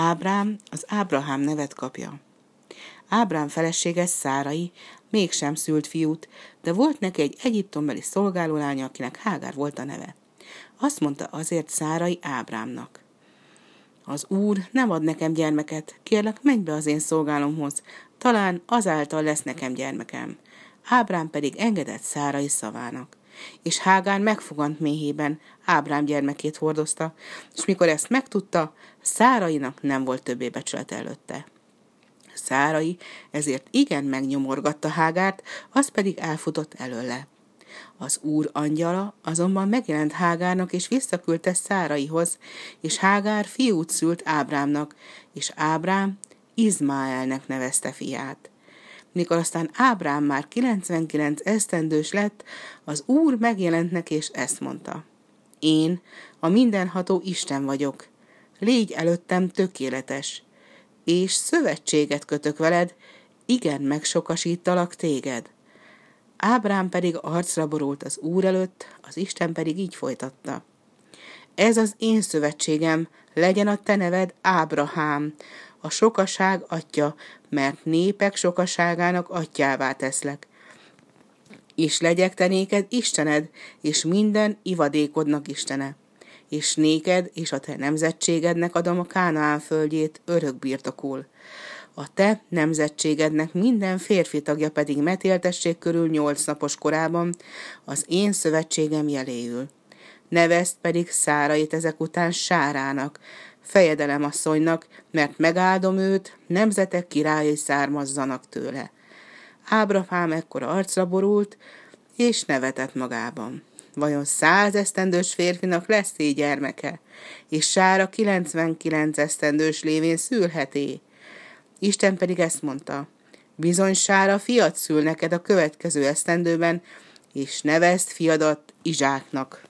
Ábrám az Ábrahám nevet kapja. Ábrám felesége Szárai mégsem szült fiút, de volt neki egy egyiptombeli szolgálólánya, akinek Hágár volt a neve. Azt mondta azért Szárai Ábrámnak. Az úr nem ad nekem gyermeket, kérlek, menj be az én szolgálomhoz, talán azáltal lesz nekem gyermekem. Ábrám pedig engedett Szárai szavának. És Hágán megfogant méhében, Ábrám gyermekét hordozta, és mikor ezt megtudta, Szárainak nem volt többé becsület előtte. Szárai ezért igen megnyomorgatta Hágárt, az pedig elfutott előle. Az úr angyala azonban megjelent Hágárnak, és visszaküldte Száraihoz, és Hágár fiút szült Ábrámnak, és Ábrám Izmáelnek nevezte fiát. Mikor aztán Ábrám már 99 esztendős lett, az úr megjelent neki, és ezt mondta. Én a mindenható Isten vagyok. Légy előttem tökéletes, és szövetséget kötök veled, igen megsokasítalak téged. Ábrám pedig arcra borult az Úr előtt, az Isten pedig így folytatta. Ez az én szövetségem, legyen a te neved Ábrahám, a sokaság atya, mert népek sokaságának atyává teszlek. És legyek te néked Istened, és minden ivadékodnak Istene. És néked és a te nemzetségednek adom a Kánaán földjét örök birtokul a te nemzetségednek minden férfi tagja pedig metéltessék körül nyolc napos korában az én szövetségem jeléül. Nevezt pedig Szárait ezek után Sárának, fejedelem asszonynak, mert megáldom őt, nemzetek királyai származzanak tőle. Ábrahám ekkor arcra borult, és nevetett magában. Vajon száz esztendős férfinak lesz így gyermeke, és Sára 99 esztendős lévén szülheti? Isten pedig ezt mondta, bizony Sára fiat szül neked a következő esztendőben, és nevezd fiadat Izsáknak.